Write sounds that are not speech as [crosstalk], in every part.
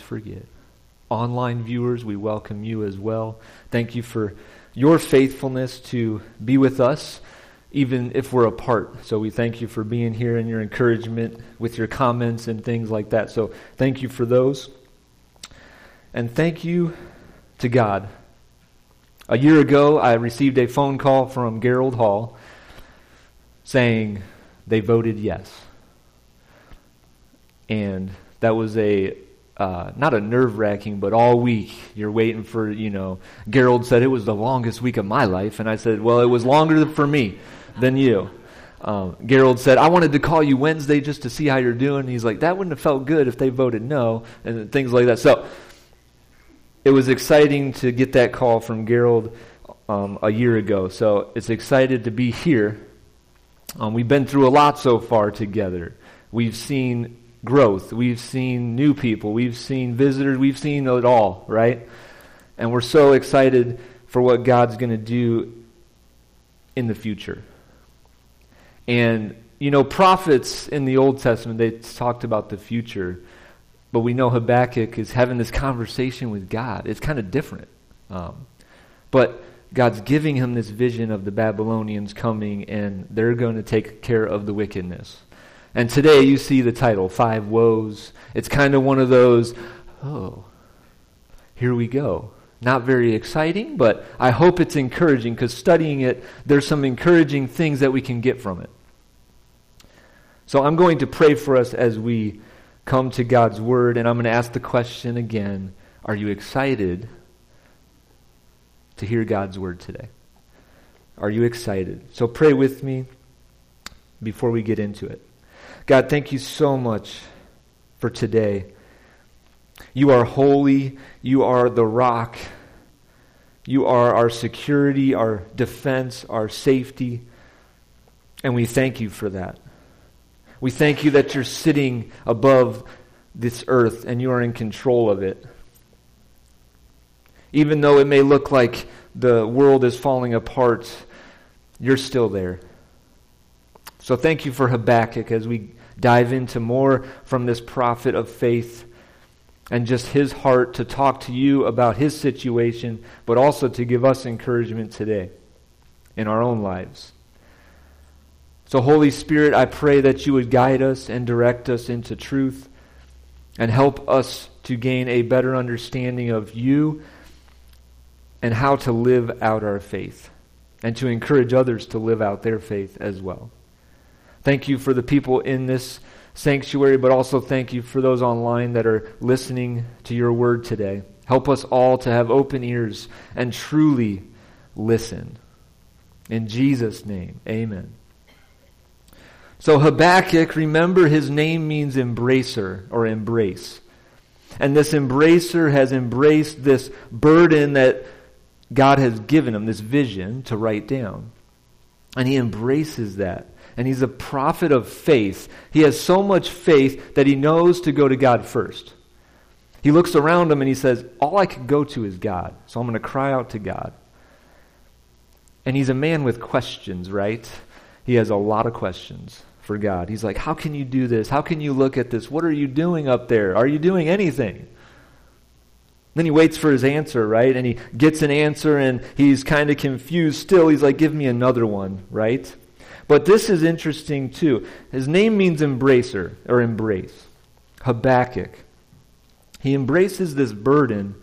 forget. Online viewers, we welcome you as well. Thank you for your faithfulness to be with us, even if we're apart. So we thank you for being here and your encouragement with your comments and things like that. So thank you for those. And thank you to God. A year ago, I received a phone call from Gerald Hall saying they voted yes. And that was a uh, not a nerve wracking, but all week you're waiting for, you know, Gerald said it was the longest week of my life. And I said, well, it was longer for me than you. Um, Gerald said, I wanted to call you Wednesday just to see how you're doing. And he's like, that wouldn't have felt good if they voted no, and things like that. So it was exciting to get that call from Gerald um, a year ago. So it's excited to be here. Um, we've been through a lot so far together. We've seen growth. We've seen new people. We've seen visitors. We've seen it all, right? And we're so excited for what God's going to do in the future. And, you know, prophets in the Old Testament, they talked about the future. But we know Habakkuk is having this conversation with God. It's kind of different. Um, but God's giving him this vision of the Babylonians coming, and they're going to take care of the wickedness. And today you see the title, Five Woes. It's kind of one of those, oh, here we go. Not very exciting, but I hope it's encouraging because studying it, there's some encouraging things that we can get from it. So I'm going to pray for us as we come to God's Word, and I'm going to ask the question again Are you excited to hear God's Word today? Are you excited? So pray with me before we get into it. God, thank you so much for today. You are holy. You are the rock. You are our security, our defense, our safety. And we thank you for that. We thank you that you're sitting above this earth and you are in control of it. Even though it may look like the world is falling apart, you're still there. So thank you for Habakkuk as we dive into more from this prophet of faith and just his heart to talk to you about his situation, but also to give us encouragement today in our own lives. So, Holy Spirit, I pray that you would guide us and direct us into truth and help us to gain a better understanding of you and how to live out our faith and to encourage others to live out their faith as well. Thank you for the people in this sanctuary, but also thank you for those online that are listening to your word today. Help us all to have open ears and truly listen. In Jesus' name, amen. So Habakkuk, remember his name means embracer or embrace. And this embracer has embraced this burden that God has given him, this vision to write down. And he embraces that and he's a prophet of faith. He has so much faith that he knows to go to God first. He looks around him and he says, All I can go to is God, so I'm going to cry out to God. And he's a man with questions, right? He has a lot of questions for God. He's like, How can you do this? How can you look at this? What are you doing up there? Are you doing anything? Then he waits for his answer, right? And he gets an answer and he's kind of confused still. He's like, Give me another one, right? But this is interesting too. His name means embracer or embrace. Habakkuk. He embraces this burden,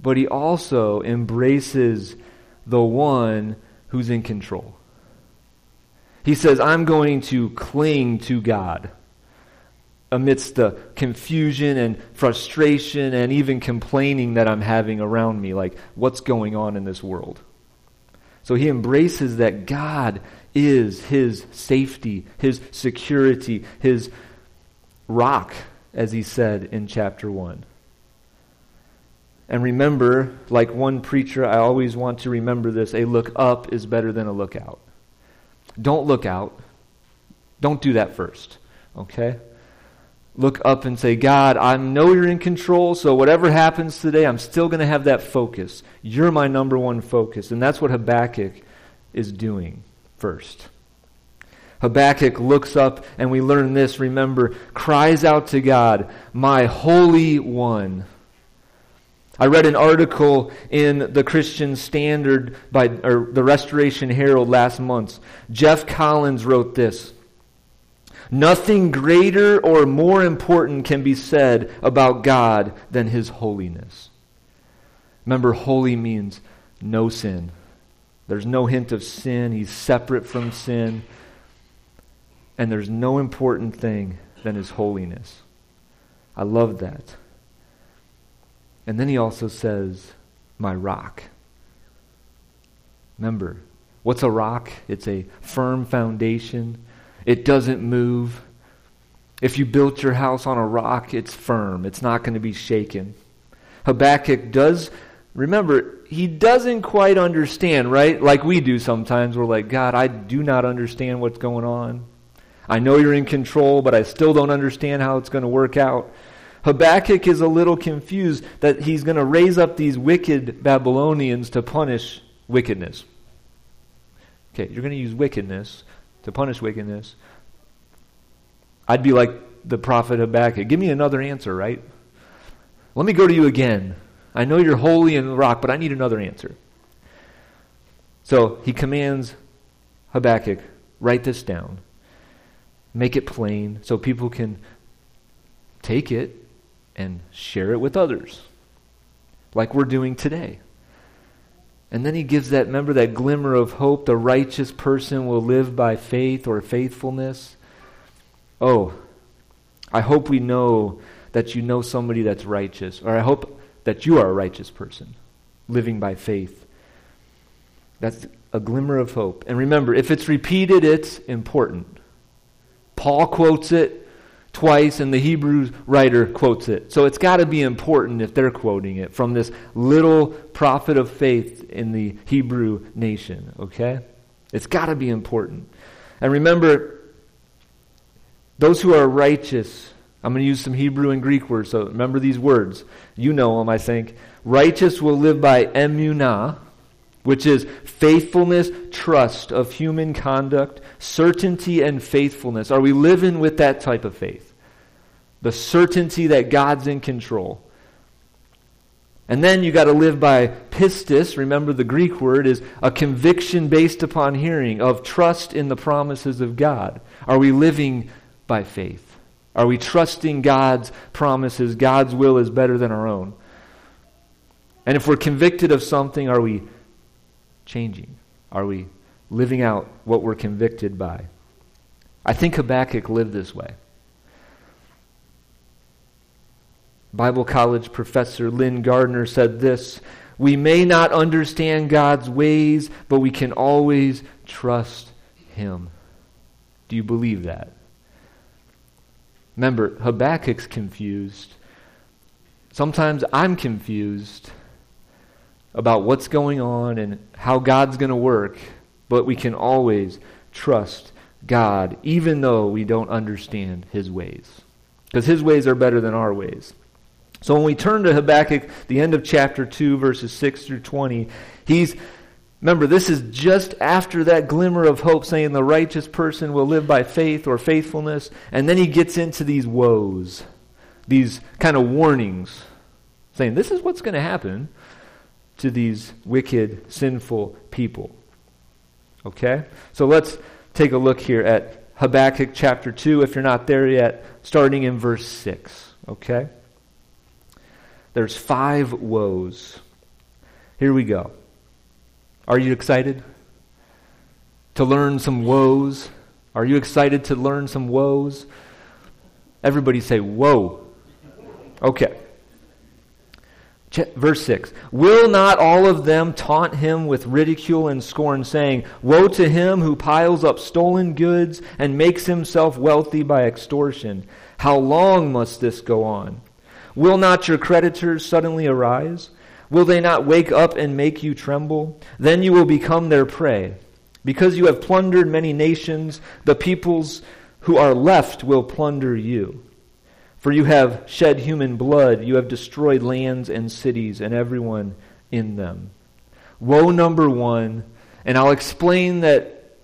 but he also embraces the one who's in control. He says, I'm going to cling to God amidst the confusion and frustration and even complaining that I'm having around me. Like, what's going on in this world? So he embraces that God is his safety, his security, his rock, as he said in chapter 1. And remember, like one preacher, I always want to remember this a look up is better than a look out. Don't look out. Don't do that first, okay? Look up and say, God, I know you're in control, so whatever happens today, I'm still going to have that focus. You're my number one focus. And that's what Habakkuk is doing first. Habakkuk looks up and we learn this, remember, cries out to God, My Holy One. I read an article in the Christian Standard by or the Restoration Herald last month. Jeff Collins wrote this. Nothing greater or more important can be said about God than his holiness. Remember, holy means no sin. There's no hint of sin. He's separate from sin. And there's no important thing than his holiness. I love that. And then he also says, My rock. Remember, what's a rock? It's a firm foundation, it doesn't move. If you built your house on a rock, it's firm, it's not going to be shaken. Habakkuk does, remember, he doesn't quite understand, right? Like we do sometimes. We're like, God, I do not understand what's going on. I know you're in control, but I still don't understand how it's going to work out. Habakkuk is a little confused that he's going to raise up these wicked Babylonians to punish wickedness. Okay, you're going to use wickedness to punish wickedness. I'd be like the prophet Habakkuk. Give me another answer, right? Let me go to you again. I know you're holy in the rock, but I need another answer. So he commands Habakkuk, write this down. Make it plain so people can take it and share it with others, like we're doing today. And then he gives that, remember, that glimmer of hope the righteous person will live by faith or faithfulness. Oh, I hope we know that you know somebody that's righteous, or I hope that you are a righteous person living by faith. That's a glimmer of hope. And remember, if it's repeated, it's important. Paul quotes it twice, and the Hebrew writer quotes it. So it's got to be important if they're quoting it from this little prophet of faith in the Hebrew nation, okay? It's got to be important. And remember, those who are righteous, I'm going to use some Hebrew and Greek words, so remember these words. You know them, I think. Righteous will live by emunah, which is faithfulness, trust of human conduct, certainty, and faithfulness. Are we living with that type of faith? The certainty that God's in control. And then you got to live by pistis. Remember, the Greek word is a conviction based upon hearing of trust in the promises of God. Are we living by faith? Are we trusting God's promises? God's will is better than our own. And if we're convicted of something, are we changing? Are we living out what we're convicted by? I think Habakkuk lived this way. Bible college professor Lynn Gardner said this We may not understand God's ways, but we can always trust Him. Do you believe that? Remember, Habakkuk's confused. Sometimes I'm confused about what's going on and how God's going to work, but we can always trust God, even though we don't understand his ways. Because his ways are better than our ways. So when we turn to Habakkuk, the end of chapter 2, verses 6 through 20, he's, remember, this is just after that glimmer of hope saying the righteous person will live by faith or faithfulness. And then he gets into these woes, these kind of warnings, saying this is what's going to happen to these wicked, sinful people. Okay? So let's take a look here at Habakkuk chapter 2, if you're not there yet, starting in verse 6. Okay? There's five woes. Here we go. Are you excited to learn some woes? Are you excited to learn some woes? Everybody say, Whoa. Okay. Verse 6 Will not all of them taunt him with ridicule and scorn, saying, Woe to him who piles up stolen goods and makes himself wealthy by extortion? How long must this go on? Will not your creditors suddenly arise? Will they not wake up and make you tremble? Then you will become their prey. Because you have plundered many nations, the peoples who are left will plunder you. For you have shed human blood, you have destroyed lands and cities and everyone in them. Woe number one, and I'll explain that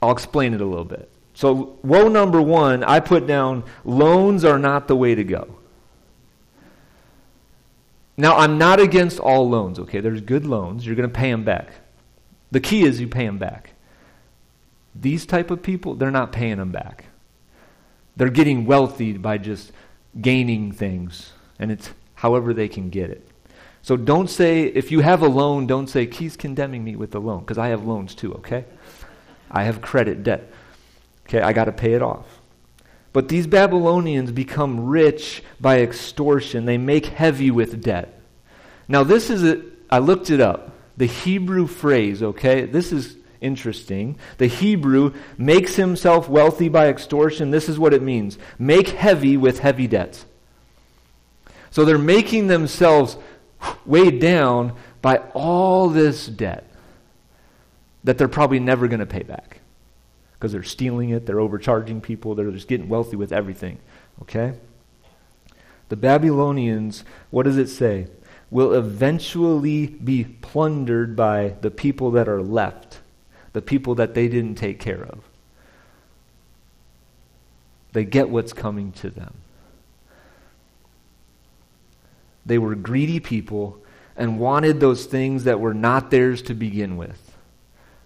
I'll explain it a little bit. So, woe number one, I put down loans are not the way to go. Now, I'm not against all loans, okay? There's good loans. You're going to pay them back. The key is you pay them back. These type of people, they're not paying them back. They're getting wealthy by just gaining things, and it's however they can get it. So don't say, if you have a loan, don't say, he's condemning me with the loan, because I have loans too, okay? I have credit debt. Okay, I got to pay it off. But these Babylonians become rich by extortion. They make heavy with debt. Now, this is it. I looked it up. The Hebrew phrase, okay? This is interesting. The Hebrew makes himself wealthy by extortion. This is what it means make heavy with heavy debts. So they're making themselves weighed down by all this debt that they're probably never going to pay back because they're stealing it, they're overcharging people, they're just getting wealthy with everything. Okay? The Babylonians, what does it say? Will eventually be plundered by the people that are left, the people that they didn't take care of. They get what's coming to them. They were greedy people and wanted those things that were not theirs to begin with.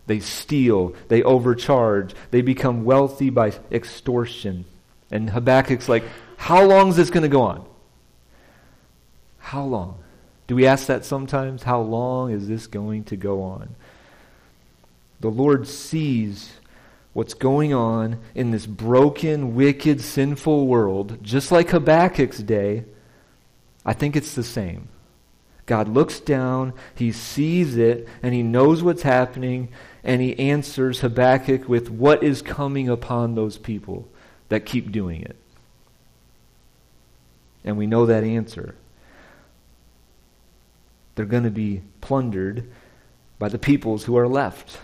They steal, they overcharge, they become wealthy by extortion. And Habakkuk's like, How long is this going to go on? How long? Do we ask that sometimes? How long is this going to go on? The Lord sees what's going on in this broken, wicked, sinful world, just like Habakkuk's day. I think it's the same. God looks down, he sees it, and he knows what's happening, and he answers Habakkuk with what is coming upon those people that keep doing it. And we know that answer. They're going to be plundered by the peoples who are left.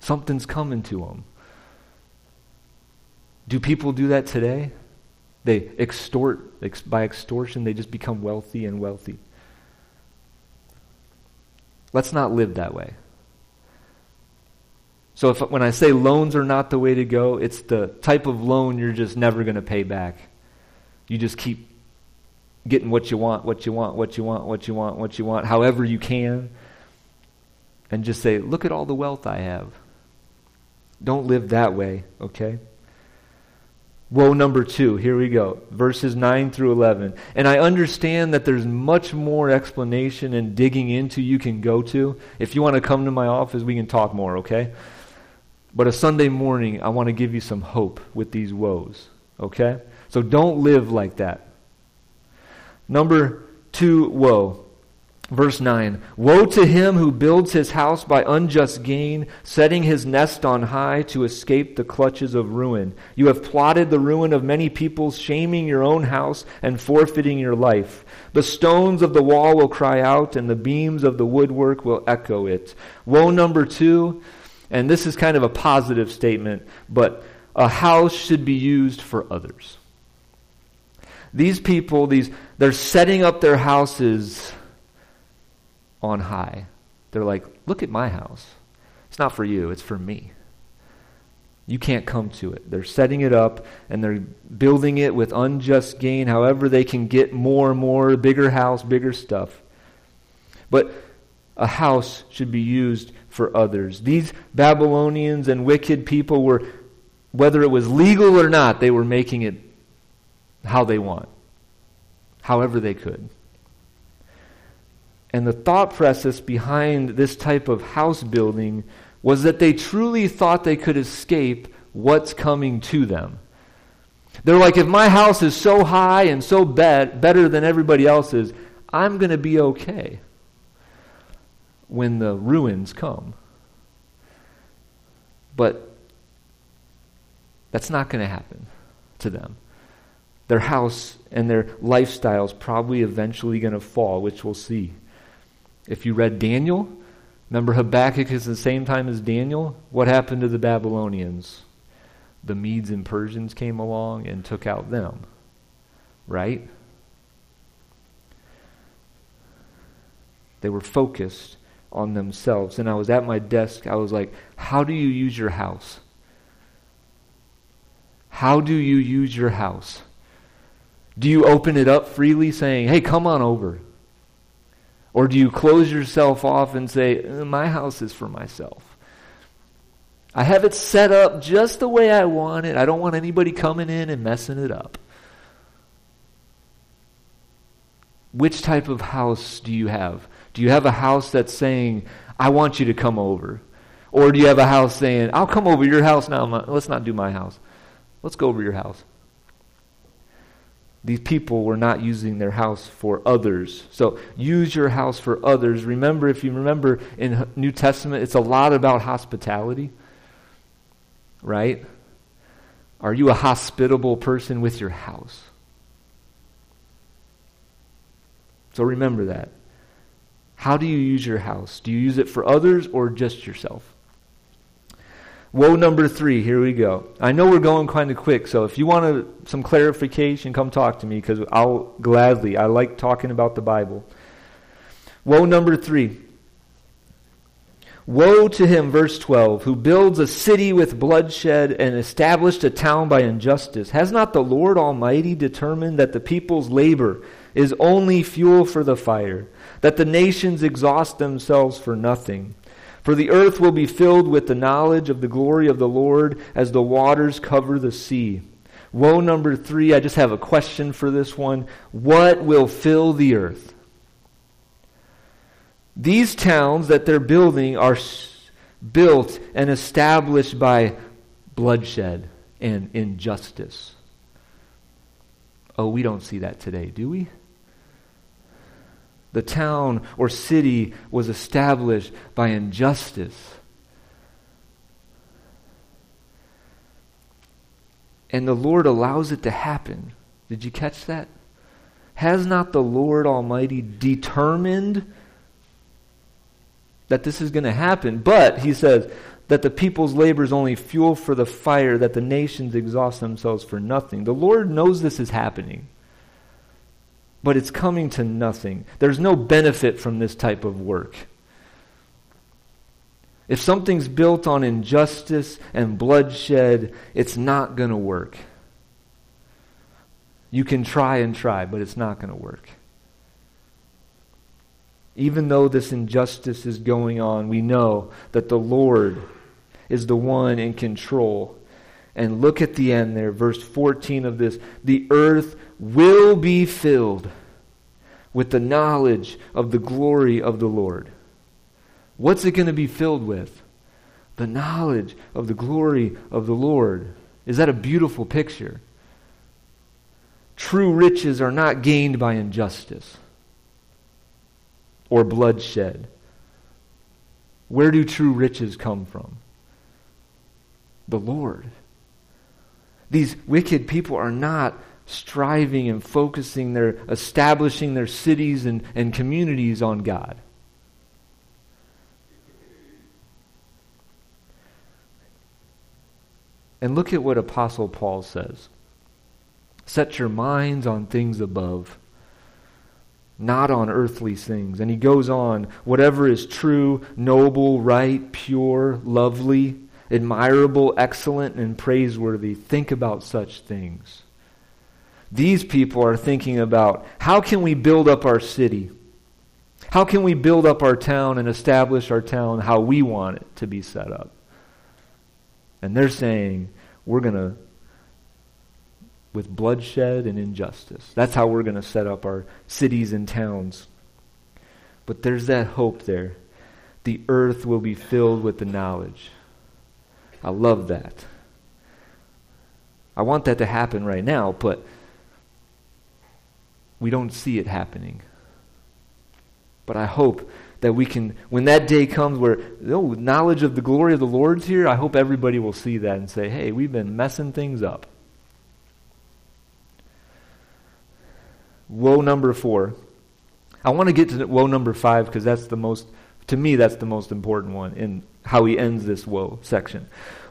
Something's coming to them. Do people do that today? They extort, by extortion, they just become wealthy and wealthy. Let's not live that way. So if when I say loans are not the way to go, it's the type of loan you're just never going to pay back. You just keep getting what you want, what you want, what you want, what you want, what you want, however you can. And just say, look at all the wealth I have. Don't live that way, okay? Woe number two, here we go, verses 9 through 11. And I understand that there's much more explanation and digging into you can go to. If you want to come to my office, we can talk more, okay? But a Sunday morning, I want to give you some hope with these woes, okay? So don't live like that. Number two, woe. Verse 9 Woe to him who builds his house by unjust gain, setting his nest on high to escape the clutches of ruin. You have plotted the ruin of many peoples, shaming your own house and forfeiting your life. The stones of the wall will cry out, and the beams of the woodwork will echo it. Woe number two, and this is kind of a positive statement, but a house should be used for others. These people, these, they're setting up their houses on high. They're like, look at my house. It's not for you, it's for me. You can't come to it. They're setting it up and they're building it with unjust gain, however, they can get more and more, bigger house, bigger stuff. But a house should be used for others. These Babylonians and wicked people were, whether it was legal or not, they were making it how they want, however they could. And the thought process behind this type of house building was that they truly thought they could escape what's coming to them. They're like, if my house is so high and so better than everybody else's, I'm going to be okay when the ruins come. But that's not going to happen to them. Their house and their lifestyle is probably eventually going to fall, which we'll see. If you read Daniel, remember Habakkuk is the same time as Daniel? What happened to the Babylonians? The Medes and Persians came along and took out them. Right? They were focused on themselves. And I was at my desk. I was like, How do you use your house? How do you use your house? Do you open it up freely saying, Hey, come on over? Or do you close yourself off and say, uh, My house is for myself? I have it set up just the way I want it. I don't want anybody coming in and messing it up. Which type of house do you have? Do you have a house that's saying, I want you to come over? Or do you have a house saying, I'll come over your house now. Let's not do my house. Let's go over your house. These people were not using their house for others. So use your house for others. Remember, if you remember in New Testament, it's a lot about hospitality, right? Are you a hospitable person with your house? So remember that. How do you use your house? Do you use it for others or just yourself? Woe number three, here we go. I know we're going kind of quick, so if you want a, some clarification, come talk to me because I'll gladly. I like talking about the Bible. Woe number three. Woe to him, verse 12, who builds a city with bloodshed and established a town by injustice. Has not the Lord Almighty determined that the people's labor is only fuel for the fire, that the nations exhaust themselves for nothing. For the earth will be filled with the knowledge of the glory of the Lord as the waters cover the sea. Woe number three, I just have a question for this one. What will fill the earth? These towns that they're building are built and established by bloodshed and injustice. Oh, we don't see that today, do we? The town or city was established by injustice. And the Lord allows it to happen. Did you catch that? Has not the Lord Almighty determined that this is going to happen? But, he says, that the people's labor is only fuel for the fire, that the nations exhaust themselves for nothing. The Lord knows this is happening but it's coming to nothing. There's no benefit from this type of work. If something's built on injustice and bloodshed, it's not going to work. You can try and try, but it's not going to work. Even though this injustice is going on, we know that the Lord is the one in control. And look at the end there, verse 14 of this. The earth will be filled with the knowledge of the glory of the Lord. What's it going to be filled with? The knowledge of the glory of the Lord. Is that a beautiful picture? True riches are not gained by injustice or bloodshed. Where do true riches come from? The Lord. These wicked people are not striving and focusing their establishing their cities and, and communities on God. And look at what Apostle Paul says. Set your minds on things above, not on earthly things. And he goes on, whatever is true, noble, right, pure, lovely, admirable, excellent, and praiseworthy, think about such things. These people are thinking about how can we build up our city? How can we build up our town and establish our town how we want it to be set up? And they're saying, we're going to, with bloodshed and injustice, that's how we're going to set up our cities and towns. But there's that hope there. The earth will be filled with the knowledge. I love that. I want that to happen right now, but we don't see it happening. But I hope that we can, when that day comes where oh, knowledge of the glory of the Lord's here, I hope everybody will see that and say, hey, we've been messing things up. Woe number four. I want to get to woe number five because that's the most To me, that's the most important one in how he ends this woe section.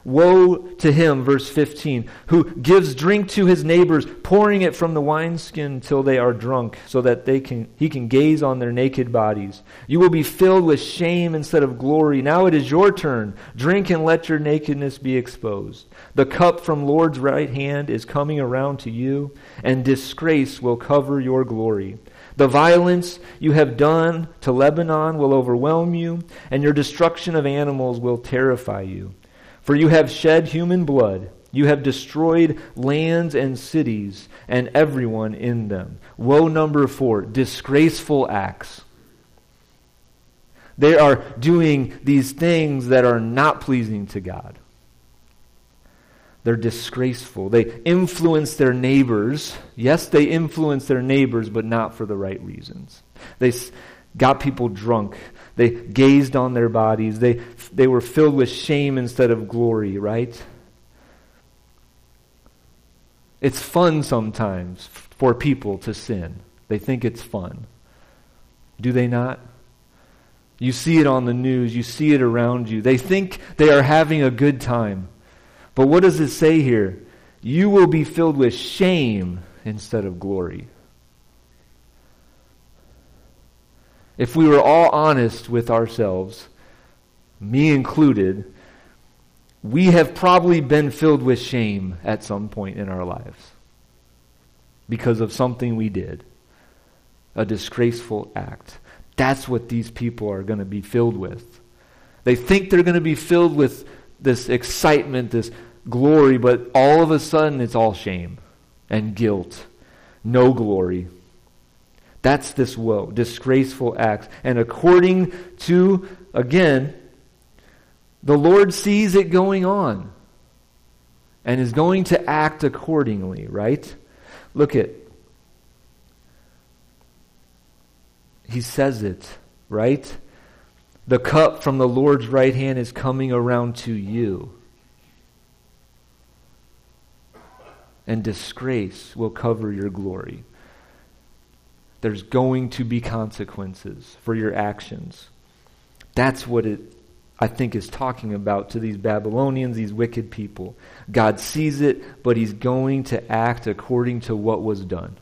Woe to him, verse 15, who gives drink to his neighbors, pouring it from the wineskin till they are drunk, so that they can, he can gaze on their naked bodies. You will be filled with shame instead of glory. Now it is your turn. Drink and let your nakedness be exposed. The cup from Lord's right hand is coming around to you, and disgrace will cover your glory. The violence you have done to Lebanon will overwhelm you, and your destruction of animals will terrify you. For you have shed human blood. You have destroyed lands and cities and everyone in them. Woe number four disgraceful acts. They are doing these things that are not pleasing to God. They're disgraceful. They influence their neighbors. Yes, they influence their neighbors, but not for the right reasons. They got people drunk. They gazed on their bodies. They, they were filled with shame instead of glory, right? It's fun sometimes for people to sin. They think it's fun. Do they not? You see it on the news, you see it around you. They think they are having a good time. But what does it say here? You will be filled with shame instead of glory. if we were all honest with ourselves, me included, we have probably been filled with shame at some point in our lives because of something we did, a disgraceful act. That's what these people are going to be filled with. They think they're going to be filled with this excitement, this glory, but all of a sudden it's all shame and guilt, no glory. That's this woe, disgraceful acts. And according to, again, the Lord sees it going on and is going to act accordingly, right? Look at, he says it, right? The cup from the Lord's right hand is coming around to you. And disgrace will cover your glory. There's going to be consequences for your actions. That's what it, I think, is talking about to these Babylonians, these wicked people. God sees it, but he's going to act according to what was done.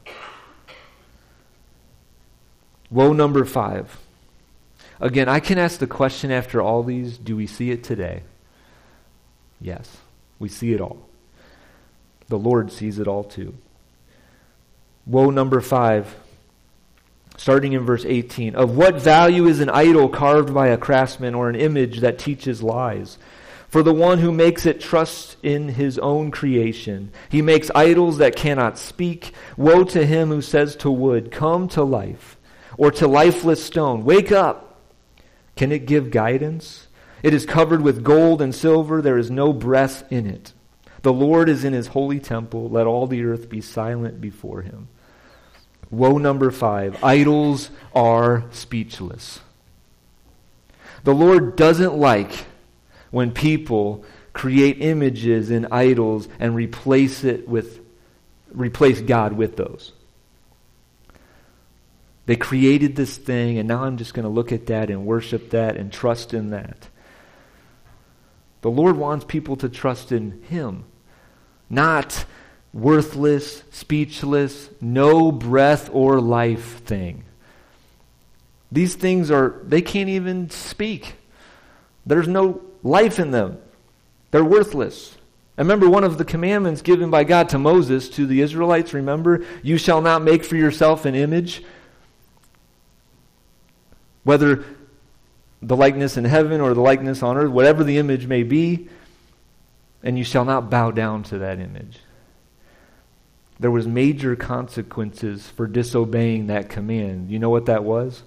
Woe number five. Again, I can ask the question after all these do we see it today? Yes, we see it all. The Lord sees it all too. Woe number five starting in verse 18. Of what value is an idol carved by a craftsman or an image that teaches lies? For the one who makes it trusts in his own creation. He makes idols that cannot speak. Woe to him who says to wood, Come to life, or to lifeless stone, Wake up. Can it give guidance? It is covered with gold and silver. There is no breath in it. The Lord is in his holy temple. Let all the earth be silent before him. Woe number five idols are speechless. The Lord doesn't like when people create images and idols and replace it with replace God with those. They created this thing, and now I'm just going to look at that and worship that and trust in that. The Lord wants people to trust in Him, not worthless, speechless, no breath or life thing. These things are, they can't even speak. There's no life in them. They're worthless. I remember one of the commandments given by God to Moses to the Israelites. Remember, you shall not make for yourself an image, whether the likeness in heaven or the likeness on earth, whatever the image may be, and you shall not bow down to that image there was major consequences for disobeying that command. You know what that was?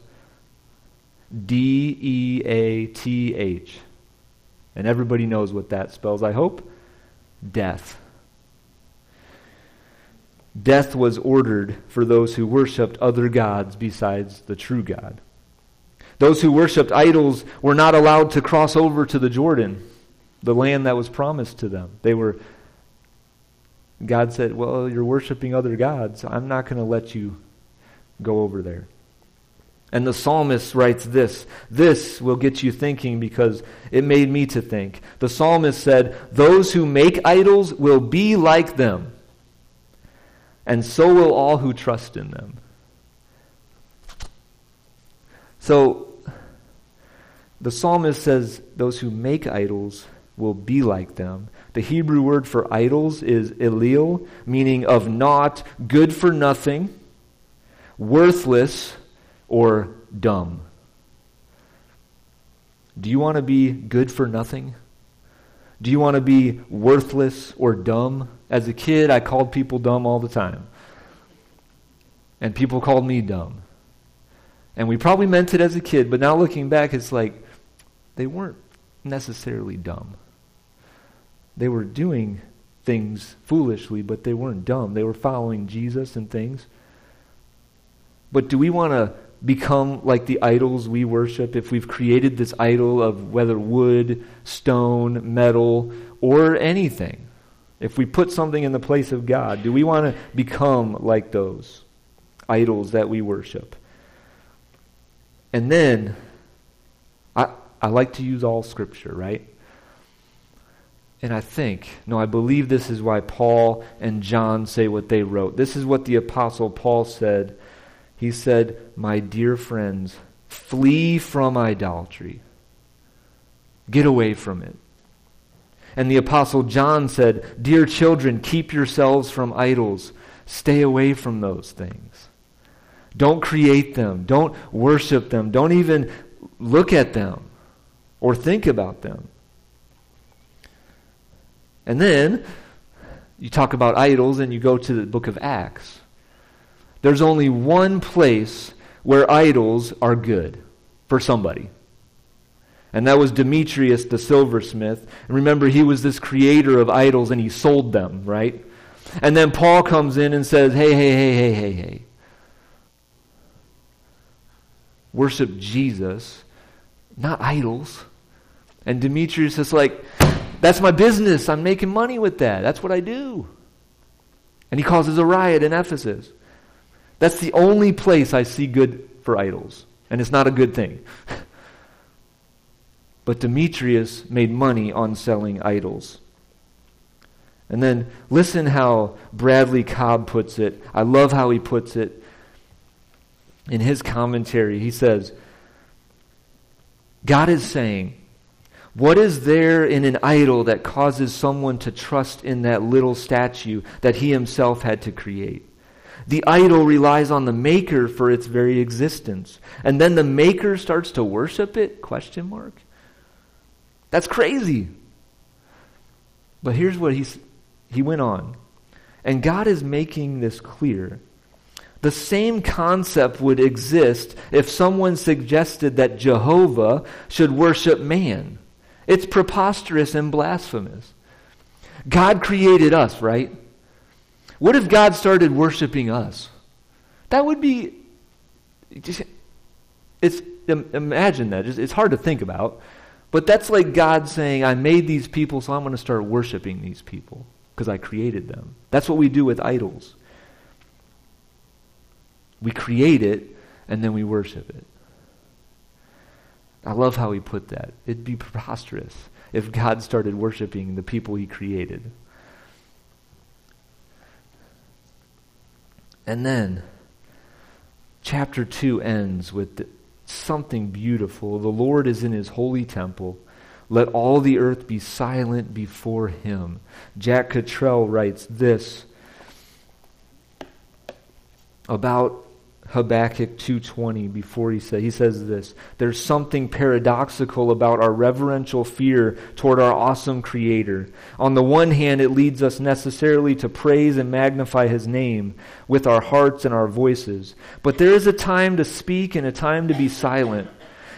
D E A T H. And everybody knows what that spells, I hope. Death. Death was ordered for those who worshiped other gods besides the true God. Those who worshiped idols were not allowed to cross over to the Jordan, the land that was promised to them. They were God said, Well, you're worshiping other gods. I'm not going to let you go over there. And the psalmist writes this. This will get you thinking because it made me to think. The psalmist said, Those who make idols will be like them, and so will all who trust in them. So, the psalmist says, Those who make idols will be like them. The Hebrew word for idols is elil, meaning of naught, good for nothing, worthless, or dumb. Do you want to be good for nothing? Do you want to be worthless or dumb? As a kid, I called people dumb all the time. And people called me dumb. And we probably meant it as a kid, but now looking back, it's like they weren't necessarily dumb. They were doing things foolishly, but they weren't dumb. They were following Jesus and things. But do we want to become like the idols we worship, if we've created this idol of whether wood, stone, metal, or anything, if we put something in the place of God, do we want to become like those idols that we worship? And then, I, I like to use all scripture, right? And I think, no, I believe this is why Paul and John say what they wrote. This is what the Apostle Paul said he said, My dear friends, flee from idolatry. Get away from it. And the Apostle John said, Dear children, keep yourselves from idols. Stay away from those things. Don't create them. Don't worship them. Don't even look at them or think about them. And then you talk about idols and you go to the book of Acts. There's only one place where idols are good for somebody. And that was Demetrius the silversmith. And remember, he was this creator of idols and he sold them, right? And then Paul comes in and says, hey, hey, hey, hey, hey, hey. Worship Jesus, not idols. And Demetrius is like, that's my business. I'm making money with that. That's what I do. And he causes a riot in Ephesus. That's the only place I see good for idols. And it's not a good thing. [laughs] but Demetrius made money on selling idols. And then listen how Bradley Cobb puts it. I love how he puts it in his commentary. He says, God is saying, what is there in an idol that causes someone to trust in that little statue that he himself had to create? The idol relies on the maker for its very existence. And then the maker starts to worship it? Question mark. That's crazy. But here's what he's, he went on. And God is making this clear. The same concept would exist if someone suggested that Jehovah should worship man. It's preposterous and blasphemous. God created us, right? What if God started worshiping us? That would be just, it's imagine that. It's hard to think about. But that's like God saying, I made these people, so I'm going to start worshiping these people because I created them. That's what we do with idols. We create it and then we worship it. I love how he put that. It'd be preposterous if God started worshiping the people he created. And then chapter 2 ends with something beautiful. The Lord is in his holy temple. Let all the earth be silent before him. Jack Cottrell writes this about Habakkuk 2:20 before he said he says this there's something paradoxical about our reverential fear toward our awesome creator. On the one hand it leads us necessarily to praise and magnify his name with our hearts and our voices. But there is a time to speak and a time to be silent.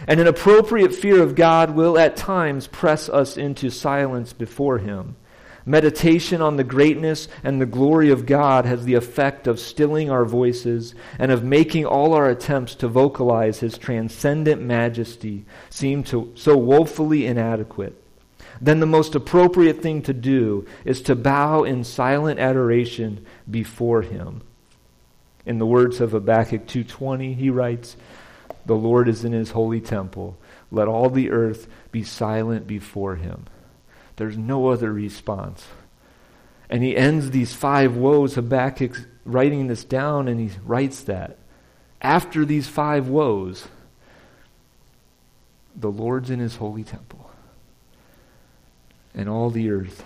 And an appropriate fear of God will at times press us into silence before him Meditation on the greatness and the glory of God has the effect of stilling our voices and of making all our attempts to vocalize His transcendent majesty seem to, so woefully inadequate. Then the most appropriate thing to do is to bow in silent adoration before Him. In the words of Habakkuk 2:20, he writes, The Lord is in his holy temple. Let all the earth be silent before him. There's no other response. And he ends these five woes, Habakkuk writing this down, and he writes that. After these five woes, the Lord's in his holy temple, and all the earth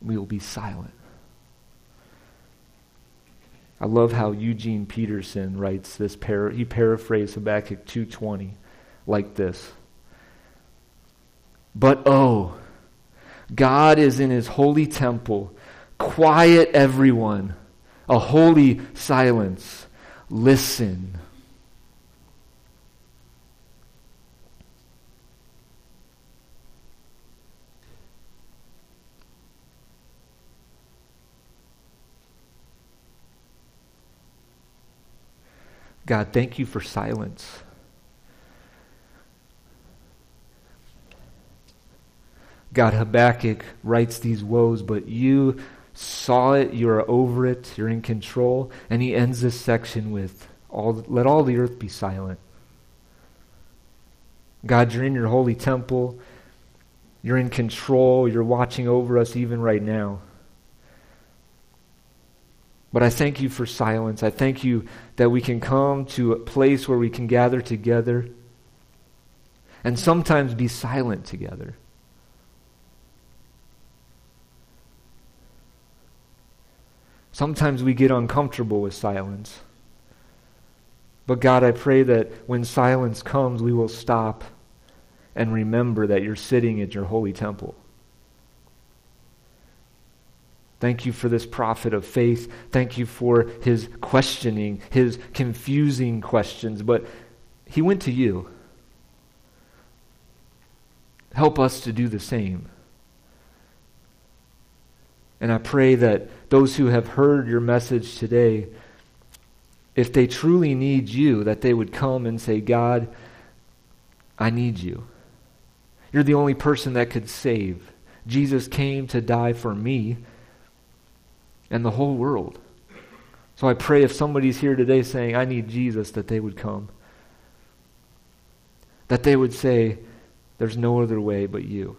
We will be silent. I love how Eugene Peterson writes this. Par- he paraphrased Habakkuk 2.20 like this. But oh, God is in his holy temple. Quiet everyone. A holy silence. Listen. God, thank you for silence. God, Habakkuk writes these woes, but you saw it, you're over it, you're in control. And he ends this section with, all, let all the earth be silent. God, you're in your holy temple. You're in control. You're watching over us even right now. But I thank you for silence. I thank you that we can come to a place where we can gather together and sometimes be silent together. Sometimes we get uncomfortable with silence. But God, I pray that when silence comes, we will stop and remember that you're sitting at your holy temple. Thank you for this prophet of faith. Thank you for his questioning, his confusing questions. But he went to you. Help us to do the same. And I pray that those who have heard your message today, if they truly need you, that they would come and say, God, I need you. You're the only person that could save. Jesus came to die for me and the whole world. So I pray if somebody's here today saying, I need Jesus, that they would come. That they would say, There's no other way but you.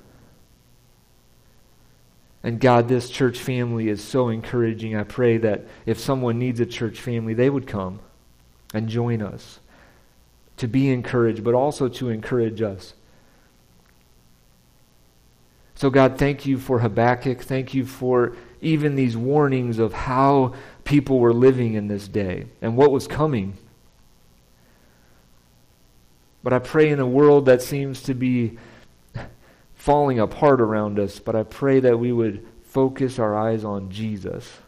And God, this church family is so encouraging. I pray that if someone needs a church family, they would come and join us to be encouraged, but also to encourage us. So, God, thank you for Habakkuk. Thank you for even these warnings of how people were living in this day and what was coming. But I pray in a world that seems to be falling apart around us, but I pray that we would focus our eyes on Jesus,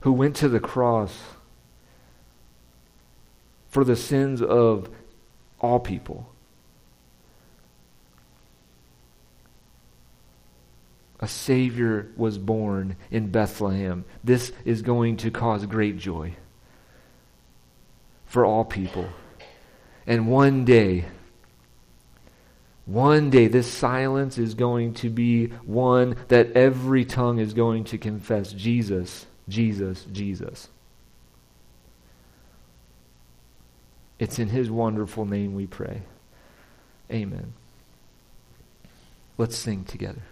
who went to the cross for the sins of all people. a Savior was born in Bethlehem. This is going to cause great joy for all people. And one day, one day, this silence is going to be one that every tongue is going to confess Jesus, Jesus, Jesus. It's in His wonderful name we pray. Amen. Let's sing together.